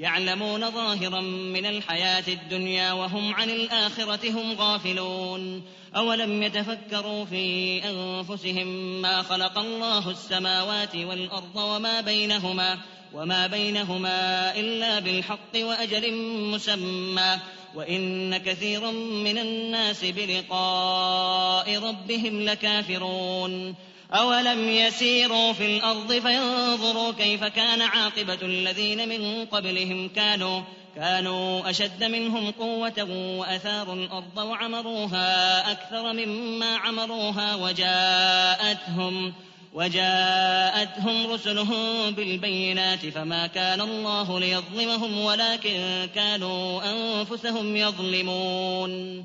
يعلمون ظاهرا من الحياة الدنيا وهم عن الآخرة هم غافلون. أولم يتفكروا في أنفسهم ما خلق الله السماوات والأرض وما بينهما وما بينهما إلا بالحق وأجل مسمى. وإن كثيرا من الناس بلقاء ربهم لكافرون. أولم يسيروا في الأرض فينظروا كيف كان عاقبة الذين من قبلهم كانوا كانوا أشد منهم قوة وأثاروا الأرض وعمروها أكثر مما عمروها وجاءتهم وجاءتهم رسلهم بالبينات فما كان الله ليظلمهم ولكن كانوا أنفسهم يظلمون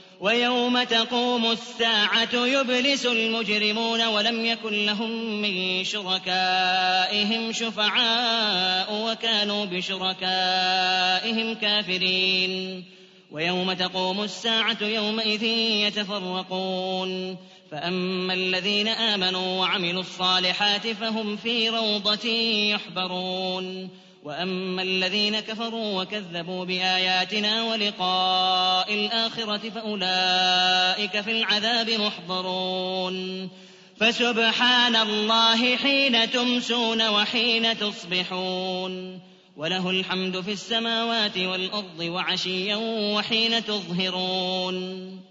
ويوم تقوم الساعة يبلس المجرمون ولم يكن لهم من شركائهم شفعاء وكانوا بشركائهم كافرين. ويوم تقوم الساعة يومئذ يتفرقون. فأما الذين آمنوا وعملوا الصالحات فهم في روضة يحبرون. وأما الذين كفروا وكذبوا بآياتنا ولقاء الآخرة فأولئك في العذاب محضرون فسبحان الله حين تمسون وحين تصبحون وله الحمد في السماوات والأرض وعشيا وحين تظهرون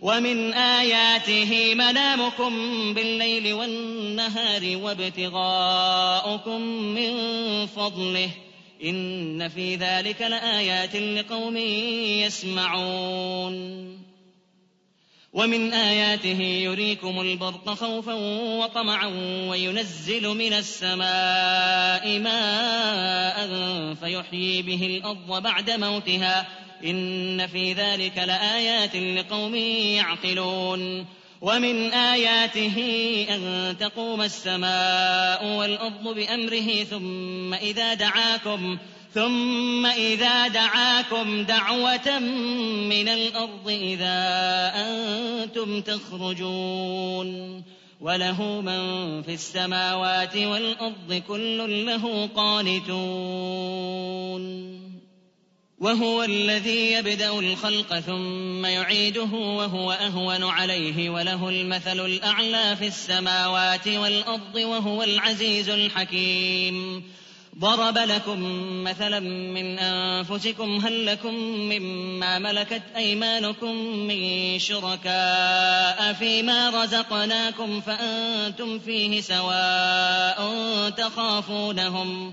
ومن آياته منامكم بالليل والنهار وابتغاؤكم من فضله. إن في ذلك لآيات لقوم يسمعون. ومن آياته يريكم البرق خوفا وطمعا وينزل من السماء ماء فيحيي به الأرض بعد موتها إن في ذلك لآيات لقوم يعقلون. ومن آياته أن تقوم السماء والأرض بأمره ثم إذا دعاكم ثم إذا دعاكم دعوة من الأرض إذا أنتم تخرجون. وله من في السماوات والأرض كل له قانتون. وهو الذي يبدأ الخلق ثم يعيده وهو أهون عليه وله المثل الأعلى في السماوات والأرض وهو العزيز الحكيم. ضرب لكم مثلا من أنفسكم هل لكم مما ملكت أيمانكم من شركاء فيما رزقناكم فأنتم فيه سواء تخافونهم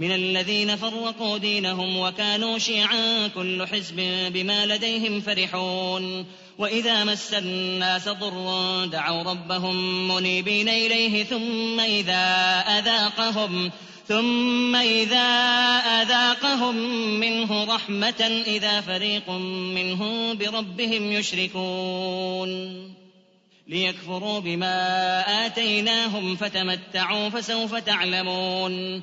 من الذين فرقوا دينهم وكانوا شيعا كل حزب بما لديهم فرحون. وإذا مس الناس ضر دعوا ربهم منيبين إليه ثم إذا أذاقهم ثم إذا أذاقهم منه رحمة إذا فريق منهم بربهم يشركون. ليكفروا بما آتيناهم فتمتعوا فسوف تعلمون.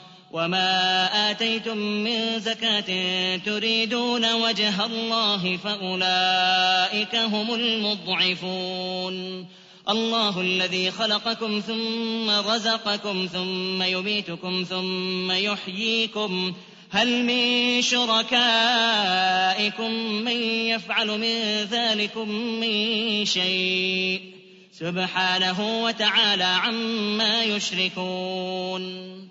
وما آتيتم من زكاة تريدون وجه الله فأولئك هم المضعفون الله الذي خلقكم ثم رزقكم ثم يميتكم ثم يحييكم هل من شركائكم من يفعل من ذلكم من شيء سبحانه وتعالى عما يشركون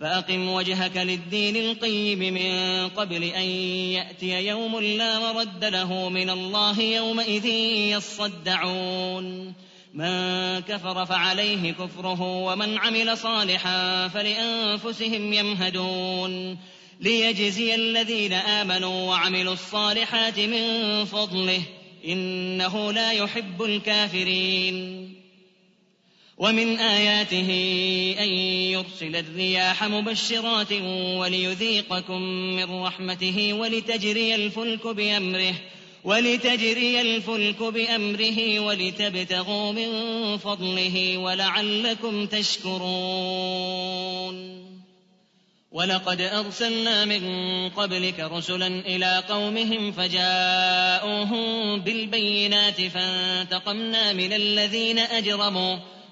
فأقم وجهك للدين القيم من قبل أن يأتي يوم لا مرد له من الله يومئذ يصدعون. من كفر فعليه كفره ومن عمل صالحا فلأنفسهم يمهدون. ليجزي الذين آمنوا وعملوا الصالحات من فضله إنه لا يحب الكافرين. ومن آياته أن يرسل الرياح مبشرات وليذيقكم من رحمته ولتجري الفلك بأمره ولتجري الفلك بأمره ولتبتغوا من فضله ولعلكم تشكرون. ولقد أرسلنا من قبلك رسلا إلى قومهم فجاءوهم بالبينات فانتقمنا من الذين أجرموا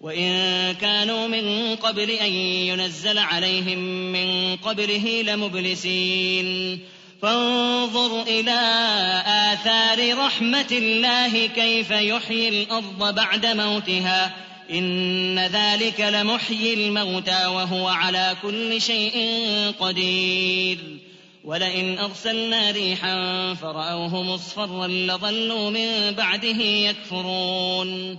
وإن كانوا من قبل أن ينزل عليهم من قبله لمبلسين. فانظر إلى آثار رحمة الله كيف يحيي الأرض بعد موتها. إن ذلك لمحيي الموتى وهو على كل شيء قدير. ولئن أرسلنا ريحا فرأوه مصفرا لظلوا من بعده يكفرون.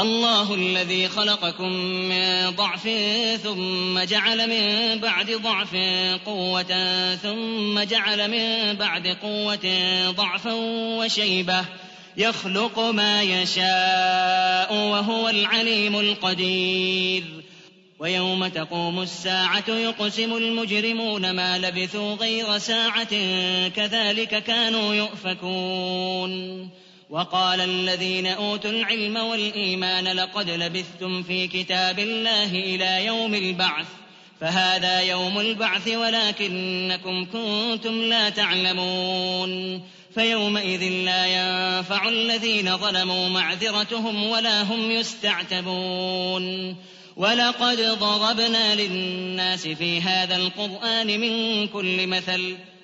الله الذي خلقكم من ضعف ثم جعل من بعد ضعف قوة ثم جعل من بعد قوة ضعفا وشيبة يخلق ما يشاء وهو العليم القدير. ويوم تقوم الساعة يقسم المجرمون ما لبثوا غير ساعة كذلك كانوا يؤفكون. وقال الذين أوتوا العلم والإيمان لقد لبثتم في كتاب الله إلى يوم البعث فهذا يوم البعث ولكنكم كنتم لا تعلمون فيومئذ لا ينفع الذين ظلموا معذرتهم ولا هم يستعتبون. ولقد ضربنا للناس في هذا القرآن من كل مثل